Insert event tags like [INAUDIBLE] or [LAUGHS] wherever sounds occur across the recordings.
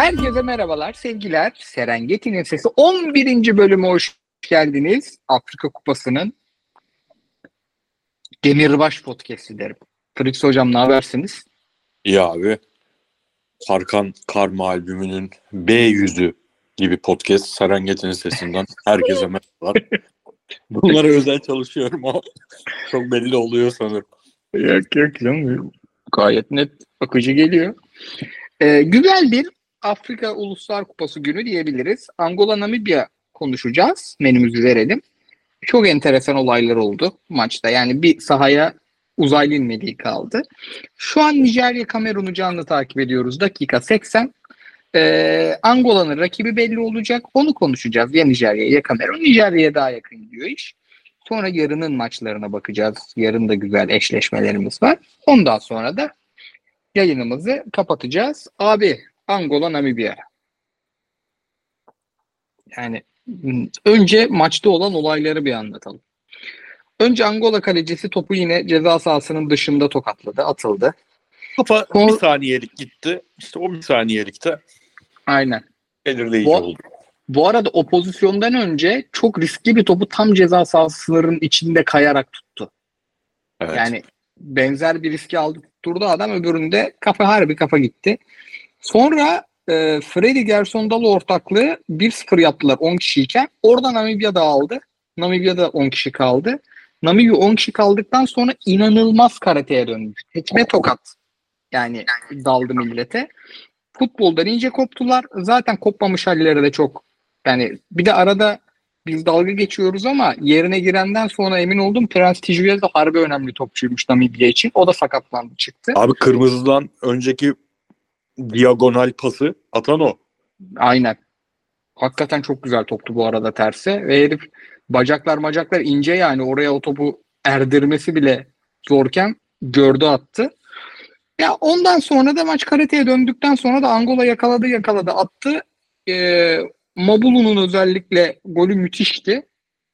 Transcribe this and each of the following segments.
Herkese merhabalar, sevgiler. Serengeti'nin sesi 11. bölüme hoş geldiniz. Afrika Kupası'nın Demirbaş Podcast'i derim. Frix Hocam ne habersiniz? İyi abi. Tarkan Karma albümünün B yüzü gibi podcast Serengeti'nin sesinden herkese merhabalar. [LAUGHS] Bunlara özel çalışıyorum ama çok belli oluyor sanırım. Yok yok canım. Gayet net akıcı geliyor. Ee, güzel bir Afrika Uluslar Kupası günü diyebiliriz. Angola Namibya konuşacağız. Menümüzü verelim. Çok enteresan olaylar oldu maçta. Yani bir sahaya uzaylı inmediği kaldı. Şu an Nijerya Kamerun'u canlı takip ediyoruz. Dakika 80. Ee, Angola'nın rakibi belli olacak. Onu konuşacağız. Ya Nijerya ya Kamerun. Nijerya'ya daha yakın gidiyor iş. Sonra yarının maçlarına bakacağız. Yarın da güzel eşleşmelerimiz var. Ondan sonra da yayınımızı kapatacağız. Abi Angola Namibya. Yani önce maçta olan olayları bir anlatalım. Önce Angola kalecisi topu yine ceza sahasının dışında tokatladı, atıldı. Kafa Son- bir saniyelik gitti. İşte o bir saniyelikte Aynen. belirleyici Bu- oldu. Bu arada o pozisyondan önce çok riskli bir topu tam ceza sahası sınırının içinde kayarak tuttu. Evet. Yani benzer bir riski aldı tutturdu adam öbüründe kafa harbi kafa gitti. Sonra e, Freddy Gersondalı ortaklığı 1-0 yaptılar 10 kişiyken. Oradan Namibya da aldı. Namibya'da 10 kişi kaldı. Namibya 10 kişi kaldıktan sonra inanılmaz karateye dönmüş. Tekme tokat. Yani daldı millete. Futboldan iyice koptular. Zaten kopmamış halleri de çok. Yani bir de arada biz dalga geçiyoruz ama yerine girenden sonra emin oldum Prens Tijuez de harbi önemli topçuymuş Namibya için. O da sakatlandı çıktı. Abi kırmızıdan önceki diagonal pası atan o. Aynen. Hakikaten çok güzel toptu bu arada terse. Ve herif bacaklar macaklar ince yani oraya o topu erdirmesi bile zorken gördü attı. Ya ondan sonra da maç karateye döndükten sonra da Angola yakaladı yakaladı attı. Ee, Mabulu'nun özellikle golü müthişti.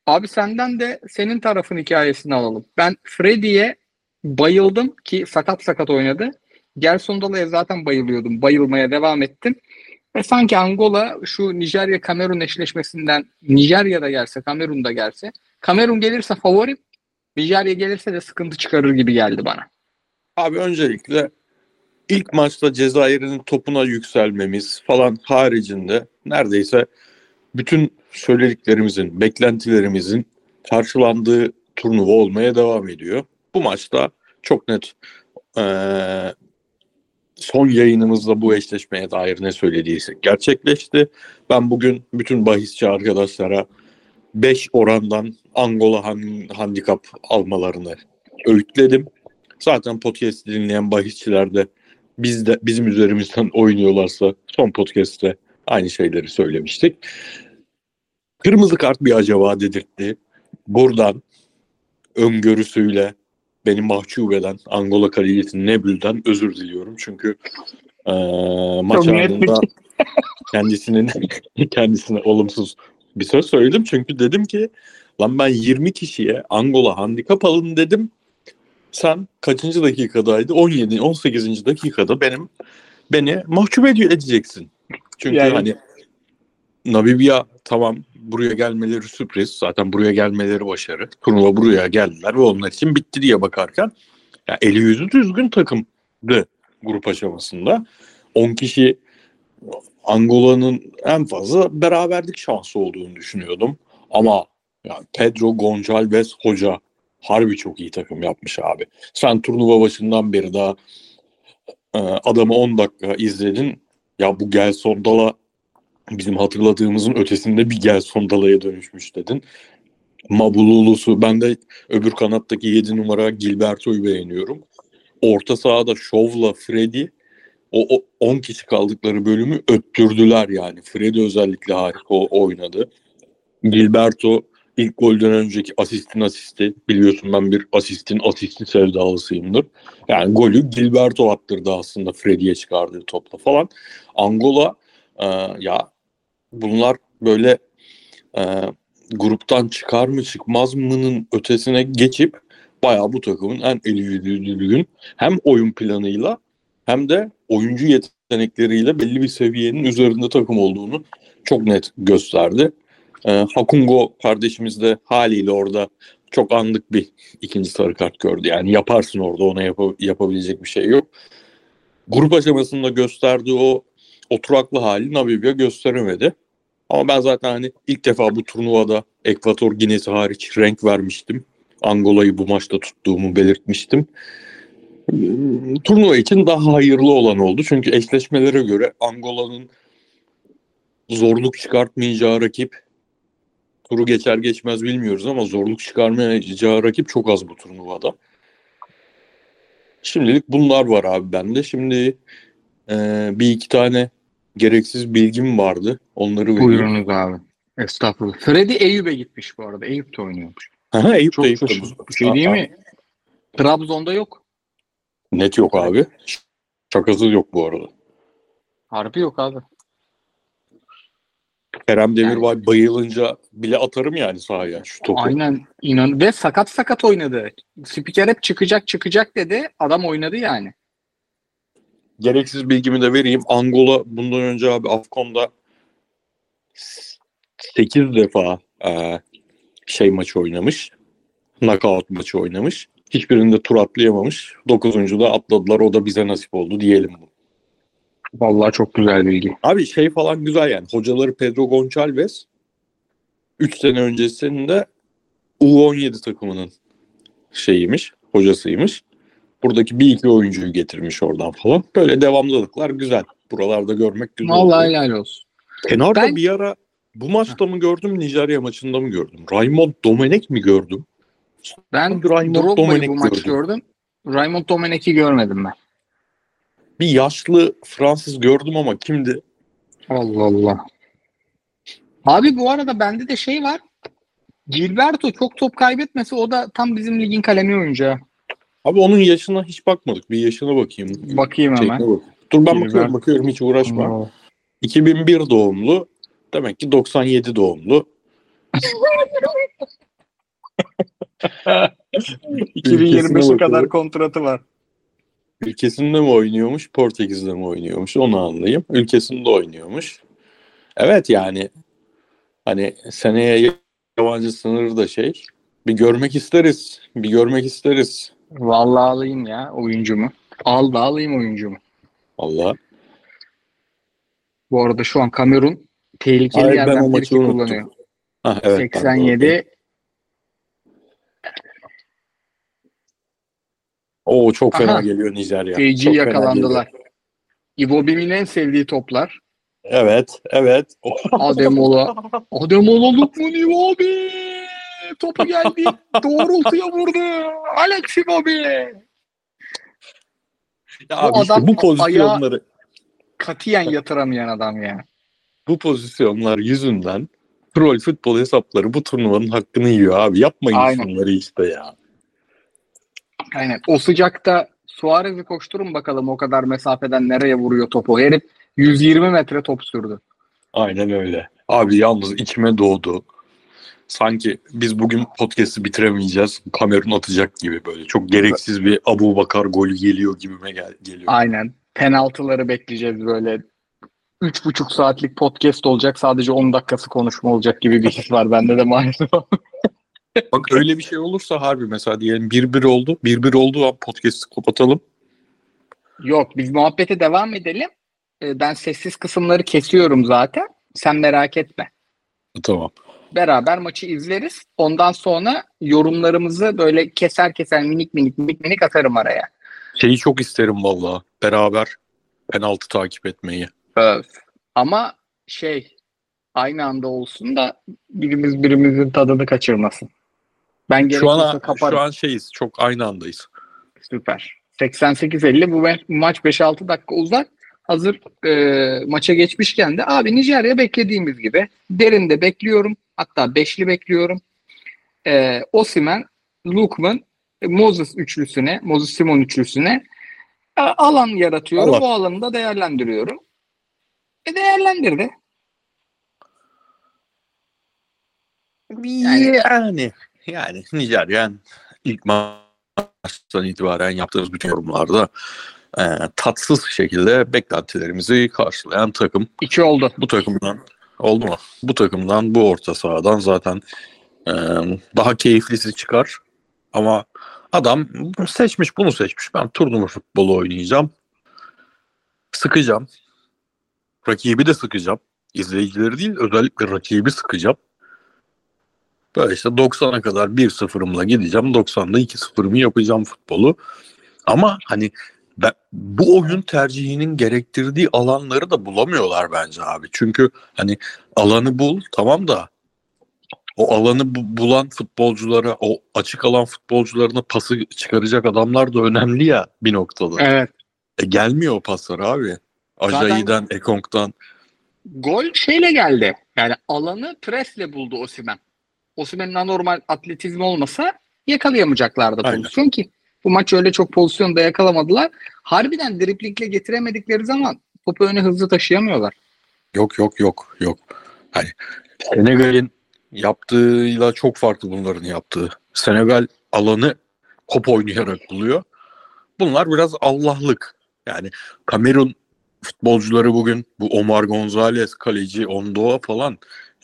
Abi senden de senin tarafın hikayesini alalım. Ben Freddy'ye bayıldım ki sakat sakat oynadı. Gersondala'ya zaten bayılıyordum. Bayılmaya devam ettim. Ve sanki Angola şu Nijerya Kamerun eşleşmesinden Nijerya'da gelse, Kamerun'da gelse, Kamerun gelirse favorim, Nijerya gelirse de sıkıntı çıkarır gibi geldi bana. Abi öncelikle ilk maçta Cezayir'in topuna yükselmemiz falan haricinde neredeyse bütün söylediklerimizin, beklentilerimizin karşılandığı turnuva olmaya devam ediyor. Bu maçta çok net eee, son yayınımızda bu eşleşmeye dair ne söylediysek gerçekleşti. Ben bugün bütün bahisçi arkadaşlara 5 orandan Angola han- handikap almalarını öğütledim. Zaten podcast dinleyen bahisçiler de biz de bizim üzerimizden oynuyorlarsa son podcast'te aynı şeyleri söylemiştik. Kırmızı kart bir acaba dedirtti. Buradan öngörüsüyle beni mahcup eden Angola kalecisi Nebül'den özür diliyorum. Çünkü eee maç anında [LAUGHS] kendisinin kendisine olumsuz bir söz söyledim. Çünkü dedim ki lan ben 20 kişiye Angola handikap alın dedim. Sen kaçıncı dakikadaydı? 17 18. dakikada benim beni mahcup ediyor edeceksin. Çünkü Yani- hani Namibya tamam buraya gelmeleri sürpriz. Zaten buraya gelmeleri başarı. Turnuva buraya geldiler ve onlar için bitti diye bakarken ya eli yüzü düzgün takımdı grup aşamasında. 10 kişi Angola'nın en fazla beraberlik şansı olduğunu düşünüyordum. Ama ya Pedro Gonçalves hoca harbi çok iyi takım yapmış abi. Sen turnuva başından beri daha e, adamı 10 dakika izledin. Ya bu Gelson Dala bizim hatırladığımızın ötesinde bir Gelson Dala'ya dönüşmüş dedin. Mabululusu ben de öbür kanattaki 7 numara Gilberto'yu beğeniyorum. Orta sahada Şov'la Freddy o, o 10 kişi kaldıkları bölümü öttürdüler yani. Freddy özellikle harika oynadı. Gilberto ilk golden önceki asistin asisti. Biliyorsun ben bir asistin asisti sevdalısıyımdır. Yani golü Gilberto attırdı aslında Freddy'ye çıkardığı topla falan. Angola e, ya bunlar böyle e, gruptan çıkar mı çıkmaz mı'nın ötesine geçip bayağı bu takımın en eli düzgün hem oyun planıyla hem de oyuncu yetenekleriyle belli bir seviyenin üzerinde takım olduğunu çok net gösterdi. Ee, Hakungo kardeşimiz de haliyle orada çok anlık bir ikinci sarı kart gördü. Yani yaparsın orada ona yap- yapabilecek bir şey yok. Grup aşamasında gösterdiği o oturaklı hali Namibya gösteremedi. Ama ben zaten hani ilk defa bu turnuvada Ekvator Ginesi hariç renk vermiştim. Angola'yı bu maçta tuttuğumu belirtmiştim. Hmm, Turnuva için daha hayırlı olan oldu. Çünkü eşleşmelere göre Angola'nın zorluk çıkartmayacağı rakip turu geçer geçmez bilmiyoruz ama zorluk çıkarmayacağı rakip çok az bu turnuvada. Şimdilik bunlar var abi bende. Şimdi e, bir iki tane gereksiz bilgim vardı. Onları vereyim. Buyurunuz abi. Estağfurullah. Freddy Eyüp'e gitmiş bu arada. Eyüp de oynuyormuş. Aha, Eyüp de Çok Eyüp de şaşırtıcı. bu. Bir şey değil mi? Trabzon'da yok. Net yok abi. Şakasız yok bu arada. Harbi yok abi. Kerem Demirbay bayılınca bile atarım yani sahaya şu topu. Aynen inan ve sakat sakat oynadı. Spiker hep çıkacak çıkacak dedi. Adam oynadı yani. Gereksiz bilgimi de vereyim. Angola bundan önce abi Afcon'da 8 defa e, şey maçı oynamış. Knockout maçı oynamış. Hiçbirinde tur atlayamamış. 9. da atladılar. O da bize nasip oldu diyelim bu. Vallahi çok güzel bilgi. Abi şey falan güzel yani. Hocaları Pedro Gonçalves 3 sene öncesinde U17 takımının şeyiymiş, hocasıymış. Buradaki bir iki oyuncuyu getirmiş oradan falan. Böyle devamlılıklar güzel. Buralarda görmek güzel. Vallahi oluyor. helal olsun. Kenarda Ben- bir ara bu maçta mı gördüm, Nijerya maçında mı gördüm? Raymond Domenech mi gördüm? Ben Drogba'yı bu maç gördüm. gördüm. Raymond Domenech'i görmedim ben. Bir yaşlı Fransız gördüm ama kimdi? Allah Allah. Abi bu arada bende de şey var. Gilberto çok top kaybetmese o da tam bizim ligin kalemi oyuncağı. Abi onun yaşına hiç bakmadık. Bir yaşına bakayım. Bakayım Şeyine hemen. bak. Dur ben bakıyorum bakıyorum hiç uğraşma. 2001 doğumlu. Demek ki 97 doğumlu. [LAUGHS] 2025'e kadar kontratı var. Ülkesinde mi oynuyormuş, Portekiz'de mi oynuyormuş onu anlayayım. Ülkesinde oynuyormuş. Evet yani hani seneye yabancı sınırı da şey bir görmek isteriz. Bir görmek isteriz. Vallahi alayım ya oyuncumu. Al da alayım oyuncumu. Allah. Bu arada şu an Kamerun tehlikeli Hayır, o yerden unuttum. kullanıyor. Ha, evet, ben de 87 Oo çok fena Aha. geliyor Nijerya. feci yakalandılar. Ivo Bim'in en sevdiği toplar. Evet, evet. Ademola. [LAUGHS] Ademola Lukman Ivo abi. Topu geldi. Doğrultuya vurdu. Alex Ivo abi. Ya Bu abi işte adam bu pozisyonları Katiyen yatıramayan adam ya. bu pozisyonlar yüzünden troll futbol hesapları bu turnuvanın hakkını yiyor abi. Yapmayın Aynen. şunları işte ya. Aynen. O sıcakta Suarez'i koşturun bakalım o kadar mesafeden nereye vuruyor topu. Herif 120 metre top sürdü. Aynen öyle. Abi yalnız içime doğdu. Sanki biz bugün podcast'i bitiremeyeceğiz. Kamerun atacak gibi böyle. Çok gereksiz bir Abu Bakar golü geliyor gibime gel geliyor. Aynen. Penaltıları bekleyeceğiz böyle. 3,5 saatlik podcast olacak. Sadece 10 dakikası konuşma olacak gibi bir his var bende de maalesef. [LAUGHS] Bak öyle bir şey olursa harbi mesela diyelim 1-1 oldu. 1-1 oldu abi podcast'i kapatalım. Yok biz muhabbete devam edelim. Ee, Ben sessiz kısımları kesiyorum zaten. Sen merak etme. Tamam. Beraber maçı izleriz. Ondan sonra yorumlarımızı böyle keser keser minik minik minik minik atarım araya. Şeyi çok isterim valla. Beraber penaltı takip etmeyi. Öf. Ama şey aynı anda olsun da birimiz birimizin tadını kaçırmasın. Ben Şu an, kaparım. şu an şeyiz. Çok aynı andayız. Süper. 88-50 bu ma- maç 5-6 dakika uzak. Hazır e, maça geçmişken de abi Nijerya beklediğimiz gibi derinde bekliyorum. Hatta beşli bekliyorum. E, Osimen, Lukman, e, Moses üçlüsüne, Moses Simon üçlüsüne e, alan yaratıyorum. Allah. Bu alanı da değerlendiriyorum. E değerlendirdi. Yani yani, yani Nijerya ilk maçtan itibaren yaptığımız bütün yorumlarda e, tatsız şekilde beklentilerimizi karşılayan takım. İki oldu. Bu takımdan oldu mu? Bu takımdan bu orta sahadan zaten e, daha keyiflisi çıkar. Ama adam seçmiş bunu seçmiş. Ben turnuva futbolu oynayacağım. Sıkacağım. Rakibi de sıkacağım. İzleyicileri değil özellikle rakibi sıkacağım. Böyle işte 90'a kadar 1-0'ımla gideceğim. 90'da 2-0'ımı yapacağım futbolu. Ama hani ben, bu oyun tercihinin gerektirdiği alanları da bulamıyorlar bence abi. Çünkü hani alanı bul tamam da o alanı bu- bulan futbolculara, o açık alan futbolcularına pası çıkaracak adamlar da önemli ya bir noktada. Evet. E, gelmiyor o paslar abi. Ajayi'den, Ekong'dan. Gol şeyle geldi. Yani alanı presle buldu Osimhen. Osimhen'in anormal atletizmi olmasa yakalayamayacaklardı pozisyon ki. Bu maç öyle çok pozisyonda yakalamadılar. Harbiden driplingle getiremedikleri zaman topu öne hızlı taşıyamıyorlar. Yok yok yok yok. Hani Senegal'in yaptığıyla çok farklı bunların yaptığı. Senegal alanı top oynayarak buluyor. Bunlar biraz Allah'lık. Yani Kamerun futbolcuları bugün bu Omar Gonzalez, kaleci Ondoa falan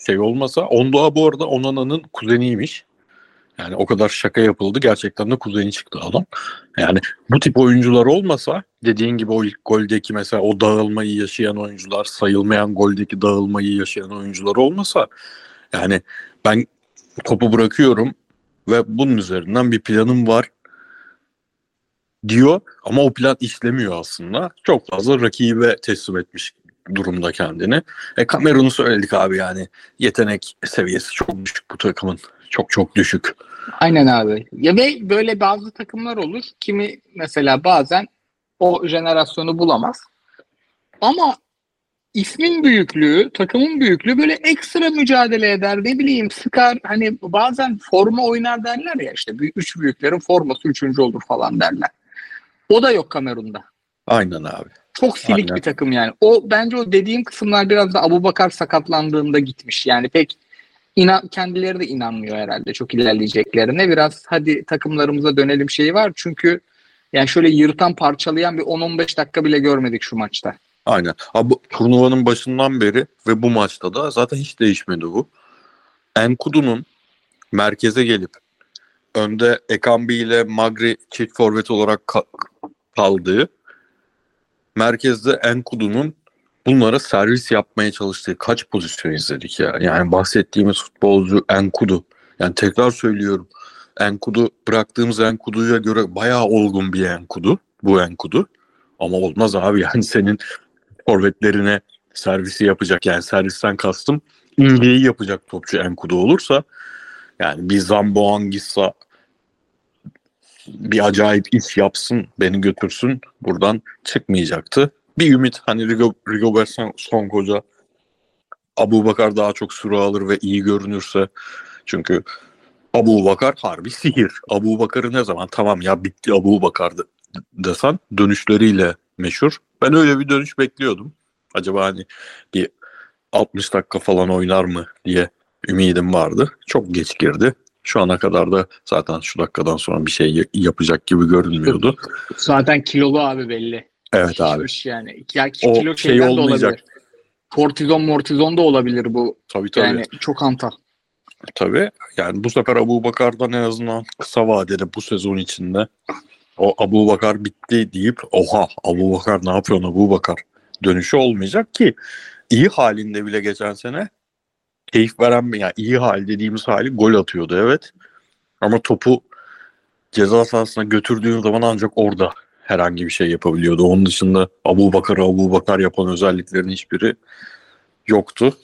şey olmasa Ondoa bu arada Onana'nın kuzeniymiş. Yani o kadar şaka yapıldı. Gerçekten de kuzeni çıktı adam. Yani bu tip oyuncular olmasa dediğin gibi o ilk goldeki mesela o dağılmayı yaşayan oyuncular, sayılmayan goldeki dağılmayı yaşayan oyuncular olmasa yani ben topu bırakıyorum ve bunun üzerinden bir planım var diyor ama o plan işlemiyor aslında. Çok fazla rakibe teslim etmiş durumda kendini. E Cameron'u söyledik abi yani yetenek seviyesi çok düşük bu takımın. Çok çok düşük. Aynen abi. Ya ve böyle bazı takımlar olur. Kimi mesela bazen o jenerasyonu bulamaz. Ama ismin büyüklüğü, takımın büyüklüğü böyle ekstra mücadele eder. Ne bileyim sıkar. Hani bazen forma oynar derler ya işte. Üç büyüklerin forması üçüncü olur falan derler. O da yok Kamerun'da. Aynen abi. Çok silik Aynen. bir takım yani. O bence o dediğim kısımlar biraz da Abu Bakar sakatlandığında gitmiş. Yani pek inan kendileri de inanmıyor herhalde çok ilerleyeceklerine. Biraz hadi takımlarımıza dönelim şeyi var. Çünkü yani şöyle yırtan parçalayan bir 10-15 dakika bile görmedik şu maçta. Aynen. Abi turnuvanın başından beri ve bu maçta da zaten hiç değişmedi bu. Enkudu'nun merkeze gelip önde Ekambi ile Magri çift forvet olarak ka- kaldığı merkezde Enkudu'nun bunlara servis yapmaya çalıştığı kaç pozisyon izledik ya. Yani bahsettiğimiz futbolcu Enkudu. Yani tekrar söylüyorum. Enkudu bıraktığımız Enkudu'ya göre bayağı olgun bir Enkudu. Bu Enkudu. Ama olmaz abi yani senin forvetlerine servisi yapacak yani servisten kastım inceyi yapacak topçu Enkudu olursa yani bir Zamboan gitsa bir acayip iş yapsın beni götürsün buradan çıkmayacaktı. Bir ümit hani Rigo, Rigobert Son- Song Hoca Abu Bakar daha çok süre alır ve iyi görünürse çünkü Abu Bakar harbi sihir. Abu Bakar'ı ne zaman tamam ya bitti Abu Bakar de- desen dönüşleriyle meşhur. Ben öyle bir dönüş bekliyordum. Acaba hani bir 60 dakika falan oynar mı diye ümidim vardı. Çok geç girdi. Şu ana kadar da zaten şu dakikadan sonra bir şey yapacak gibi görünmüyordu. Zaten kilolu abi belli. Evet abi. Yani. Ya O kilo şey şeyden de olmayacak. olabilir. Kortizon mortizon da olabilir bu. Tabii tabii. Yani çok hantal. Tabii. Yani bu sefer Abu Bakar'dan en azından kısa vadede bu sezon içinde o Abu Bakar bitti deyip oha Abu Bakar ne yapıyorsun Abu Bakar dönüşü olmayacak ki iyi halinde bile geçen sene keyif veren yani iyi hal dediğimiz hali gol atıyordu evet. Ama topu ceza sahasına götürdüğün zaman ancak orada herhangi bir şey yapabiliyordu. Onun dışında Abu Bakar Abu Bakar yapan özelliklerin hiçbiri yoktu.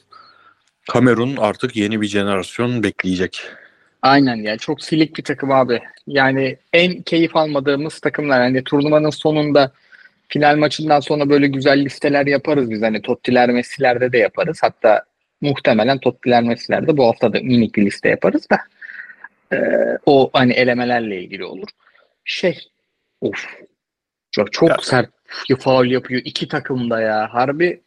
Kamerun artık yeni bir jenerasyon bekleyecek. Aynen ya çok silik bir takım abi. Yani en keyif almadığımız takımlar. Hani turnuvanın sonunda final maçından sonra böyle güzel listeler yaparız biz. Hani Tottiler Messi'lerde de yaparız. Hatta muhtemelen Tottiler Messi'lerde bu hafta da minik bir liste yaparız da. Ee, o hani elemelerle ilgili olur. Şey of çok, çok Ya- sert faul yapıyor iki takımda ya. Harbi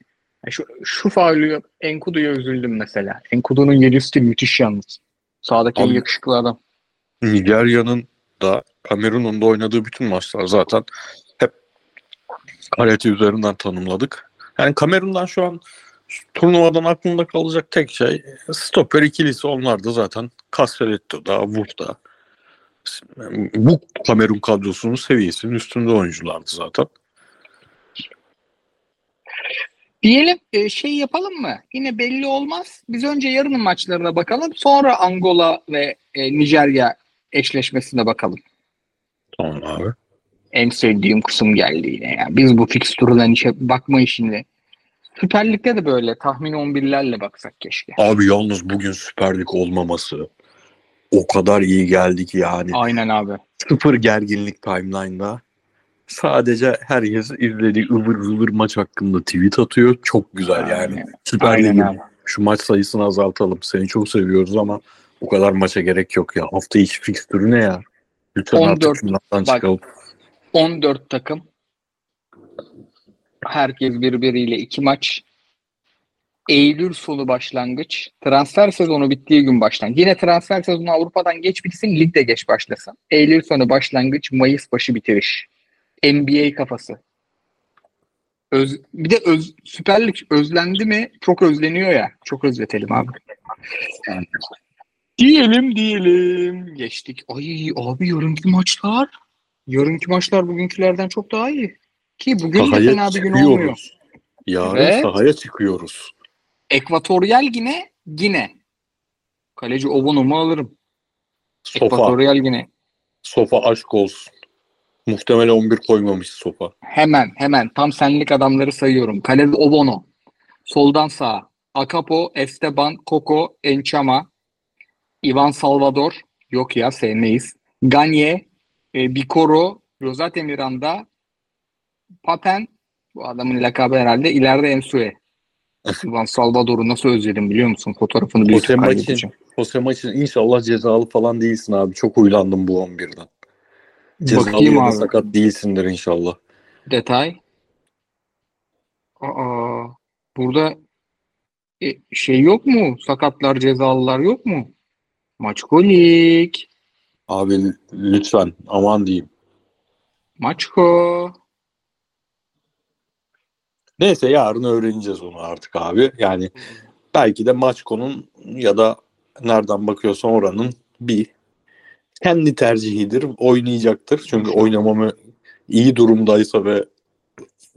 şu, şu faulü Enkudu'ya üzüldüm mesela. Enkudu'nun yedisi müthiş yalnız. Sağdaki en Abi- yakışıklı adam. Nijerya'nın da Kamerun'un da oynadığı bütün maçlar zaten hep Karate üzerinden tanımladık. Yani Kamerun'dan şu an turnuvadan aklımda kalacak tek şey stoper ikilisi onlar da zaten Castelletto'da, Wood'da. Bu Kamerun kadrosunun seviyesinin üstünde oyunculardı zaten. Diyelim e, şey yapalım mı? Yine belli olmaz. Biz önce yarının maçlarına bakalım. Sonra Angola ve e, Nijerya eşleşmesine bakalım. Tamam abi. En sevdiğim kısım geldi yine ya. Biz bu fikstürden işe bakma işini. Süper Lig'de de böyle tahmin 11'lerle baksak keşke. Abi yalnız bugün Süper Lig olmaması o kadar iyi geldi ki yani. Aynen abi. Sıfır gerginlik timeline'da. Sadece herkes izlediği ıvır zıvır maç hakkında tweet atıyor. Çok güzel yani. Aynen. Süper Lig'in şu maç sayısını azaltalım. Seni çok seviyoruz ama bu kadar maça gerek yok ya. Hafta içi fikstürü ne ya? Lütfen 14 artık bak. çıkalım. 14 takım. Herkes birbiriyle iki maç. Eylül sonu başlangıç. Transfer sezonu bittiği gün başlangıç. Yine transfer sezonu Avrupa'dan geç bitsin, lig de geç başlasın. Eylül sonu başlangıç, Mayıs başı bitiriş. NBA kafası. Öz, bir de öz, Süper Lig özlendi mi çok özleniyor ya. Çok özletelim abi. Diyelim diyelim. Geçtik. Ay abi yarınki maçlar. Yarınki maçlar bugünkülerden çok daha iyi. Ki bugün de Sahaya fena bir gün olmuyor. Yarın Evet. sahaya çıkıyoruz. Ekvatoryal Gine, Gine. Kaleci Obono'mu alırım. Sofa. Ekvatoryal Gine. Sofa aşk olsun. Muhtemelen 11 koymamış Sofa. Hemen hemen tam senlik adamları sayıyorum. Kalede Obono. Soldan sağa. Akapo, Esteban, Coco, Enchama, Ivan Salvador. Yok ya sevmeyiz. Ganye, e, Bikoro, Rosate Miranda, Papen. Bu adamın lakabı herhalde. ileride Ensue. Ivan Salvador'u nasıl özledim biliyor musun? Fotoğrafını büyütüp Jose Maçin. Jose Maçin inşallah cezalı falan değilsin abi. Çok huylandım bu 11'den. Cezalı Bakayım ya da abi. sakat değilsindir inşallah. Detay. Aa, burada e, şey yok mu? Sakatlar, cezalılar yok mu? Maçkolik. Abi l- lütfen aman diyeyim. Maçko. Neyse yarın öğreneceğiz onu artık abi. Yani belki de Maçko'nun ya da nereden bakıyorsan oranın bir kendi tercihidir. Oynayacaktır. Çünkü oynamamı iyi durumdaysa ve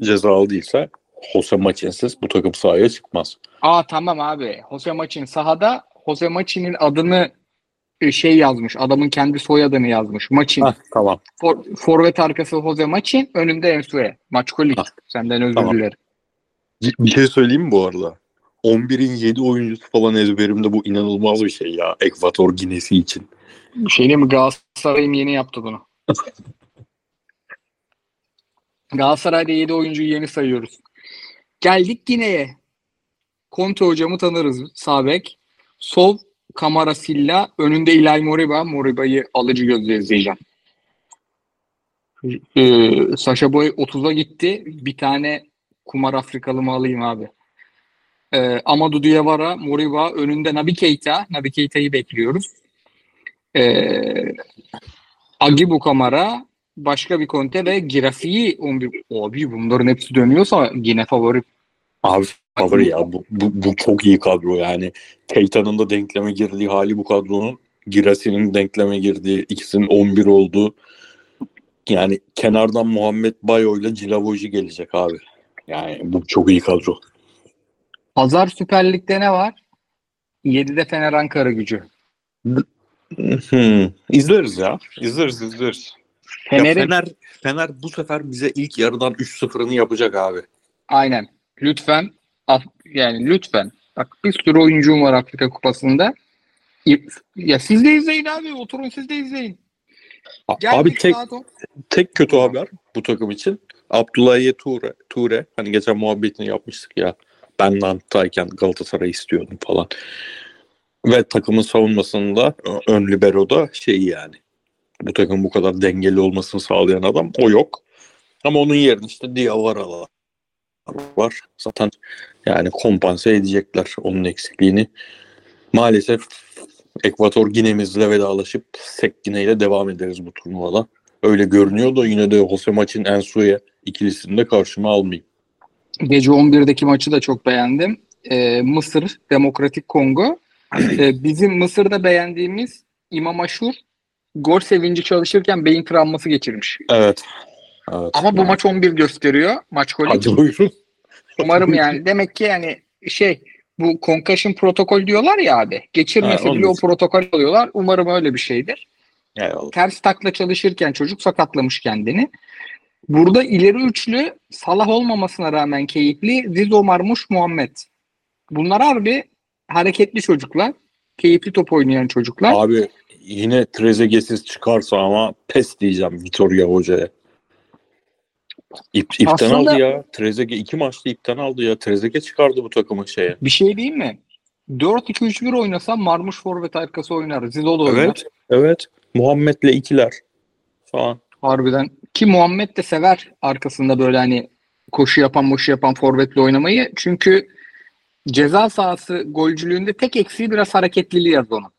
cezalı değilse Jose Maçinsiz bu takım sahaya çıkmaz. Aa tamam abi. Jose Maçin sahada Jose Maçin'in adını e, şey yazmış. Adamın kendi soyadını yazmış. Maçin. Hah, tamam. For, forvet arkası Jose Maçin. Önünde Ensue. Maçkolik. Senden özür tamam. dilerim. Bir şey söyleyeyim mi bu arada? 11'in 7 oyuncusu falan ezberimde bu inanılmaz bir şey ya. Ekvator Ginesi için. Şey değil mi? Galatasaray'ım yeni yaptı bunu. [LAUGHS] Galatasaray'da 7 oyuncuyu yeni sayıyoruz. Geldik Gine'ye. Conte hocamı tanırız. Sağ bek. Sol Kamara Silla. Önünde İlay Moriba. Moriba'yı alıcı gözle izleyeceğim. Ee, Sasha Boy 30'a gitti. Bir tane kumar Afrikalı mı alayım abi? Ee, Amadou Diawara, Moriba. Önünde Nabi Keita. Nabi Keita'yı bekliyoruz. Ee, Agibu Kamara, başka bir konte ve Girafi'yi 11. Abi bunların hepsi dönüyorsa yine favori. Abi favori ya. Bu, bu, bu çok iyi kadro yani. Keita'nın da denkleme girdiği hali bu kadronun. Girasi'nin denkleme girdiği ikisinin 11 olduğu. Yani kenardan Muhammed Bayo ile Cilavoji gelecek abi. Yani bu çok iyi kadro. Pazar Süper Lig'de ne var? 7'de Fener Ankara gücü. Hmm, izleriz ya. İzleriz izleriz. Ya Fener'in Fener, Fener bu sefer bize ilk yarıdan 3-0'ını yapacak abi. aynen. Lütfen yani lütfen. Bak bir sürü oyuncum var Afrika Kupası'nda. Ya siz de izleyin abi. Oturun siz de izleyin. Geldik abi tek tek kötü haber bu takım için. Abdullahiye Ture, Ture hani geçen muhabbetini yapmıştık ya. Ben Nant'tayken Galatasaray istiyordum falan. Ve takımın savunmasında ön libero'da şey yani. Bu takım bu kadar dengeli olmasını sağlayan adam o yok. Ama onun yerine işte Diawara var. Zaten yani kompanse edecekler onun eksikliğini. Maalesef Ekvator Gine'mizle vedalaşıp Sek Gine ile devam ederiz bu turnuvada. Öyle görünüyor da yine de Jose maçın Ensu'ya ikilisini de karşıma almayayım. Gece 11'deki maçı da çok beğendim. Ee, Mısır, Demokratik Kongo. [CLEARS THROAT] Ee, bizim Mısır'da beğendiğimiz İmam Aşur gol sevinci çalışırken beyin travması geçirmiş. Evet. evet. Ama bu maç 11 gösteriyor. Maç golü. Hadi buyurun. Umarım [LAUGHS] yani. Demek ki yani şey bu concussion protokol diyorlar ya abi. Geçirmese Ha, bile o protokol alıyorlar. Umarım öyle bir şeydir. Eyvallah. Ters takla çalışırken çocuk sakatlamış kendini. Burada ileri üçlü Salah olmamasına rağmen keyifli Zizo Marmuş Muhammed. Bunlar harbi hareketli çocuklar. Keyifli top oynayan çocuklar. Abi yine Trezeguet'siz çıkarsa ama pes diyeceğim Vitoria Hoca'ya. İp, ipten Aslında- aldı ya. Trezeguet iki maçta ipten aldı ya. Trezeguet çıkardı bu takımı şeye. Bir şey değil mi? 4-2-3-1 oynasa Marmuş forvet arkası oynar. Zizo da oynar. Evet. Evet. Muhammed'le ikiler falan. Harbiden. Ki Muhammed de sever arkasında böyle hani koşu yapan koşu yapan forvetle oynamayı. Çünkü ceza sahası golcülüğünde tek eksiği biraz hareketliliği yaz onun.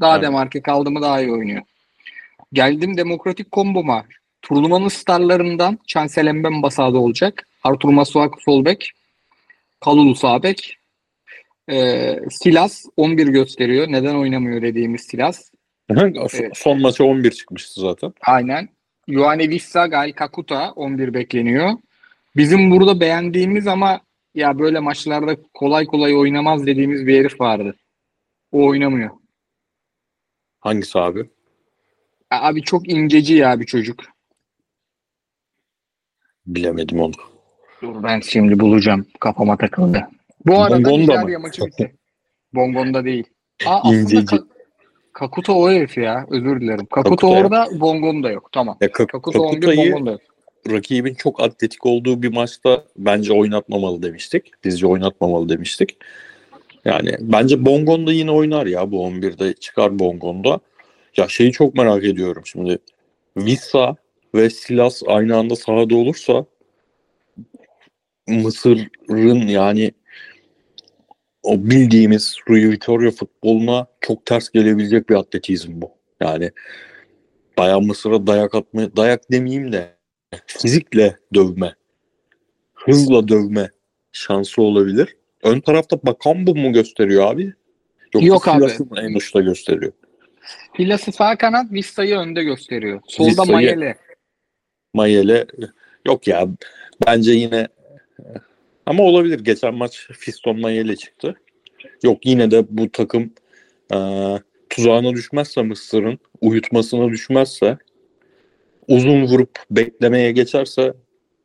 Daha Evet. demarke kaldı mı daha iyi oynuyor. Geldim demokratik komboma. Turnuvanın starlarından Chancel Mbemba olacak. Artur Masuaku sol bek. Kalulu sağ bek. Ee, Silas 11 gösteriyor. Neden oynamıyor dediğimiz Silas. Evet. Son maça 11 çıkmıştı zaten. Aynen. Ioane Vissa, Gal Kakuta 11 bekleniyor. Bizim burada beğendiğimiz ama ya böyle maçlarda kolay kolay oynamaz dediğimiz bir herif vardı. O oynamıyor. Hangisi abi? Abi çok inceci ya bir çocuk. Bilemedim onu. Dur ben şimdi bulacağım. Kafama takıldı. Bu arada Bongonda Nijerya mı? maçı bitti. [LAUGHS] Bongonda değil. Aa, aslında İnceci. Ka- Kakuta o herif ya. Özür dilerim. Kakuta, Kakuta ya. orada, Bongonda yok. Tamam. Ya Kak- Kakuta 11, Kakuta'yı Bongonda yok. rakibin çok atletik olduğu bir maçta bence oynatmamalı demiştik. Bizce oynatmamalı demiştik. Yani bence Bongon'da yine oynar ya bu 11'de çıkar Bongon'da. Ya şeyi çok merak ediyorum şimdi. Vissa ve Silas aynı anda sahada olursa Mısır'ın yani o bildiğimiz Rui Vitoria futboluna çok ters gelebilecek bir atletizm bu. Yani bayağı Mısır'a dayak atma, dayak demeyeyim de fizikle dövme, hızla dövme şansı olabilir. Ön tarafta Bakambu mu gösteriyor abi? Yoksa Yok abi. Silas'ı mı en uçta gösteriyor? Filası sağ kanat, Vissa'yı önde gösteriyor. Solda Mayele. Mayele yok ya bence yine ama olabilir. Geçen maç Fiston Mayele çıktı. Yok yine de bu takım e, tuzağına düşmezse Mısır'ın uyutmasına düşmezse uzun vurup beklemeye geçerse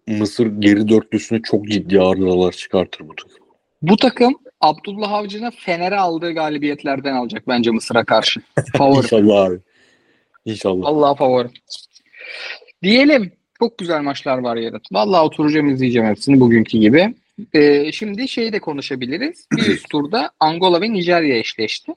Mısır geri dörtlüsünü çok ciddi arızalar çıkartır bu takım. Bu takım Abdullah Avcı'nın Fener'e aldığı galibiyetlerden alacak bence Mısır'a karşı. Favori. [LAUGHS] İnşallah abi. İnşallah. Allah favori. Diyelim. Çok güzel maçlar var yarın. Vallahi oturacağım izleyeceğim hepsini bugünkü gibi. Ee, şimdi şeyi de konuşabiliriz. Bir [CLEARS THROAT] üst turda Angola ve Nijerya eşleşti.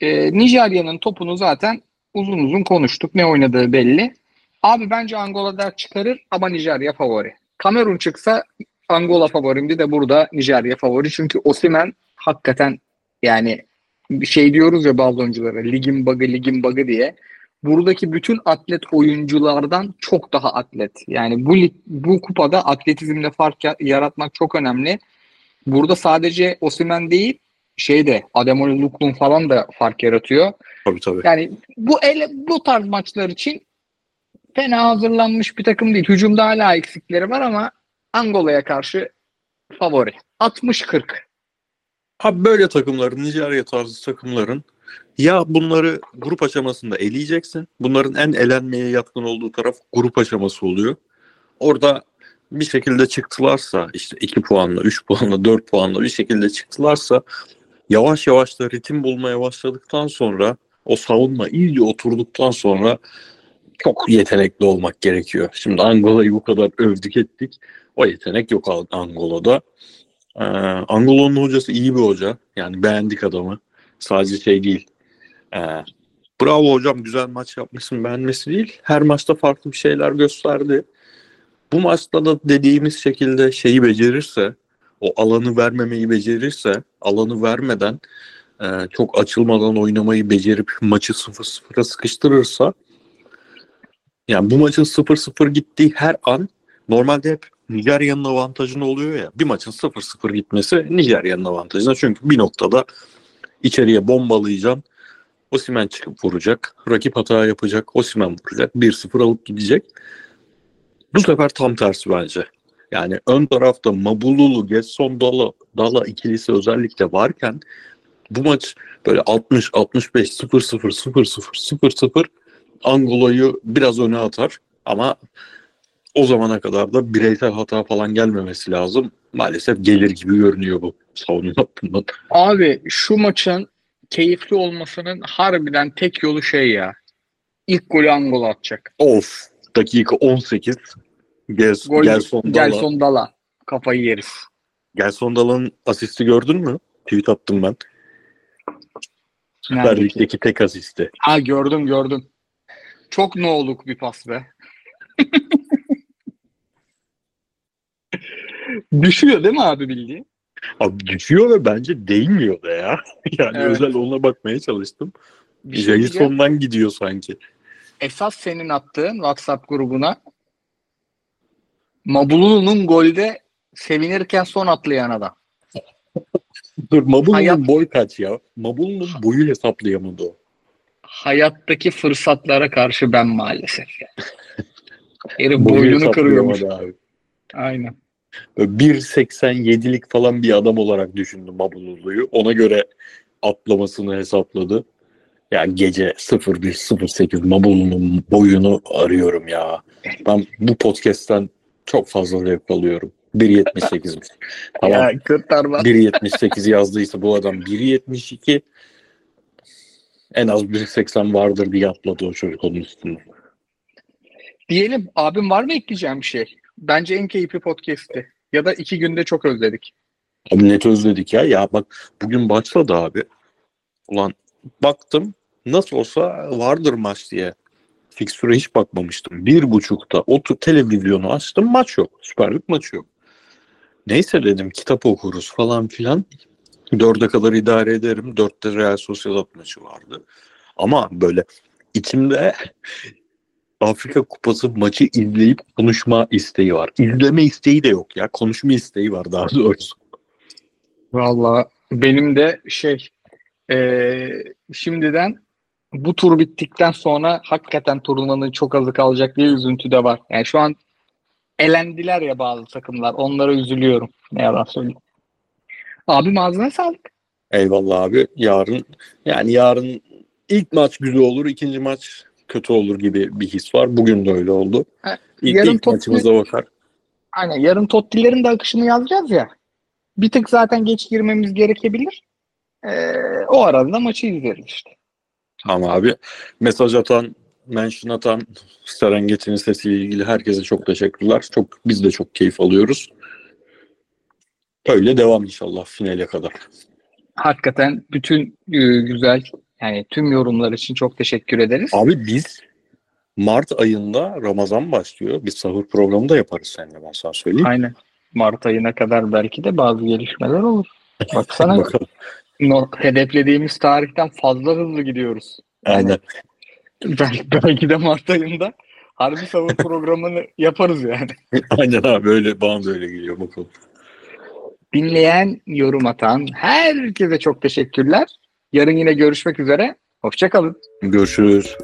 Ee, Nijerya'nın topunu zaten uzun uzun konuştuk. Ne oynadığı belli. Abi bence Angola dert çıkarır ama Nijerya favori. Kamerun çıksa Angola favorimdi de burada Nijerya favori. Çünkü Osimen hakikaten yani şey diyoruz ya bazı oyunculara ligin bug'ı ligin bug'ı diye. Buradaki bütün atlet oyunculardan çok daha atlet. Yani bu lig, bu kupada atletizmle fark ya- yaratmak çok önemli. Burada sadece Osimen değil şeyde Ademola Luklun falan da fark yaratıyor. Tabii tabii. Yani bu ele, bu tarz maçlar için fena hazırlanmış bir takım değil. Hücumda hala eksikleri var ama Angola'ya karşı favori. 60-40. Abi böyle takımların, Nijerya tarzı takımların ya bunları grup aşamasında eleyeceksin. Bunların en elenmeye yatkın olduğu taraf grup aşaması oluyor. Orada bir şekilde çıktılarsa işte 2 puanla, 3 puanla, 4 puanla bir şekilde çıktılarsa yavaş yavaş da ritim bulmaya başladıktan sonra o savunma iyice oturduktan sonra çok yetenekli olmak gerekiyor. Şimdi Angola'yı bu kadar övdük ettik. O yetenek yok Angola'da. Ee, Angola'nın hocası iyi bir hoca. Yani beğendik adamı. Sadece şey değil. Ee, bravo hocam güzel maç yapmışsın beğenmesi değil. Her maçta farklı bir şeyler gösterdi. Bu maçta da dediğimiz şekilde şeyi becerirse, o alanı vermemeyi becerirse, alanı vermeden e, çok açılmadan oynamayı becerip maçı 0-0'a sıkıştırırsa Yani bu maçın 0-0 gittiği her an normalde hep Nijerya'nın avantajına oluyor ya. Bir maçın 0-0 gitmesi Nijerya'nın avantajına. Çünkü bir noktada içeriye bombalayacaksın. Osimen çıkıp vuracak. Rakip hata yapacak. Osimen vuracak. 1-0 alıp gidecek. Bu sefer tam tersi bence. Yani ön tarafta Mabululu, Getson Dala, Dala ikilisi özellikle varken bu maç böyle 60 65 0 0 0 0 0 0 Angola'yı biraz öne atar ama o zamana kadar da bireysel hata falan gelmemesi lazım. Maalesef gelir gibi görünüyor bu savunma. Abi şu maçın keyifli olmasının harbiden tek yolu şey ya. İlk golü Angola atacak. Of dakika 18 Gels, Gol Gelson Dala. Gelson Dala. Kafayı yeriz. Gelson Dala'nın asisti gördün mü? Tweet attım ben. Süper? Lig'deki tek asisti. Ha gördüm gördüm. Çok no'luk bir pas be. [LAUGHS] Düşüyor değil mi abi bildiğin? Abi düşüyor ve bence değmiyor da ya. [LAUGHS] Yani Evet. özel ona bakmaya çalıştım. Bir şey. Jason'dan gidiyor sanki. Esas senin attığın WhatsApp grubuna Mabulu'nun golde sevinirken son atlayan adam. [LAUGHS] Dur Mabulu'nun Hayat- boy kaç ya? Mabulu'nun boyu hesaplayamadı o. Hayattaki fırsatlara karşı ben maalesef. Yani. [LAUGHS] Herif Boyu boynunu kırıyormuş. abi. Aynen. Böyle 1.87'lik falan bir adam olarak düşündüm Mabulu'yu. Ona göre atlamasını hesapladı. Ya gece 01.08 Mabulu'nun boyunu arıyorum ya. Ben bu podcast'ten çok fazla zevk alıyorum. 1.78'miş. [LAUGHS] Tamam. Ya kurtarma. 1.78 yazdıysa bu adam 1.72 en az 1.80 vardır diye atladı o çocuk onun üstüne. Diyelim abim var mı ekleyeceğim bir şey? Bence en keyifli podcast'ti. Ya da iki günde çok özledik. Abi net özledik ya. Ya bak bugün başladı abi. Ulan baktım nasıl olsa vardır maç diye. Fikstüre hiç bakmamıştım. Bir buçukta otur televizyonu açtım maç yok. Süper Lig maçı yok. Neyse dedim kitap okuruz falan filan. Dörde kadar idare ederim. Dörtte Real Sociedad maçı vardı. Ama böyle içimde [LAUGHS] Afrika Kupası maçı izleyip konuşma isteği var. İzleme isteği de yok ya. Konuşma isteği var daha doğrusu. Vallahi benim de şey eee, şimdiden bu tur bittikten sonra hakikaten turnuvanın çok azı kalacak diye üzüntü de var. Yani şu an elendiler ya bazı takımlar. Onlara üzülüyorum. Ne yalan söyleyeyim. Abim ağzına sağlık. Eyvallah abi. Yarın yani yarın ilk maç güzel olur, ikinci maç kötü olur gibi bir his var. Bugün de öyle oldu. İlk, yarın ilk maçımıza bakar. Aynen yarın Totti'lerin de akışını yazacağız ya. Bir tık zaten geç girmemiz gerekebilir. Eee, o arada da maçı izleriz işte. Tamam abi. Mesaj atan, mention atan Serengeti'nin sesiyle ilgili herkese çok teşekkürler. Çok biz de çok keyif alıyoruz. Öyle devam inşallah finale kadar. Hakikaten bütün e, güzel yani tüm yorumlar için çok teşekkür ederiz. Abi biz Mart ayında Ramazan başlıyor. Biz sahur programı da yaparız seninle ben sana söyleyeyim. Aynen. Mart ayına kadar belki de bazı gelişmeler olur. [LAUGHS] Baksana no, hedeflediğimiz tarihten fazla hızlı gidiyoruz. Aynen. Belki, belki de Mart ayında harbi savun [LAUGHS] programını yaparız yani. Aynen abi öyle bana da öyle geliyor bakalım. Dinleyen, yorum atan herkese çok teşekkürler. Yarın yine görüşmek üzere. Hoşçakalın. Görüşürüz.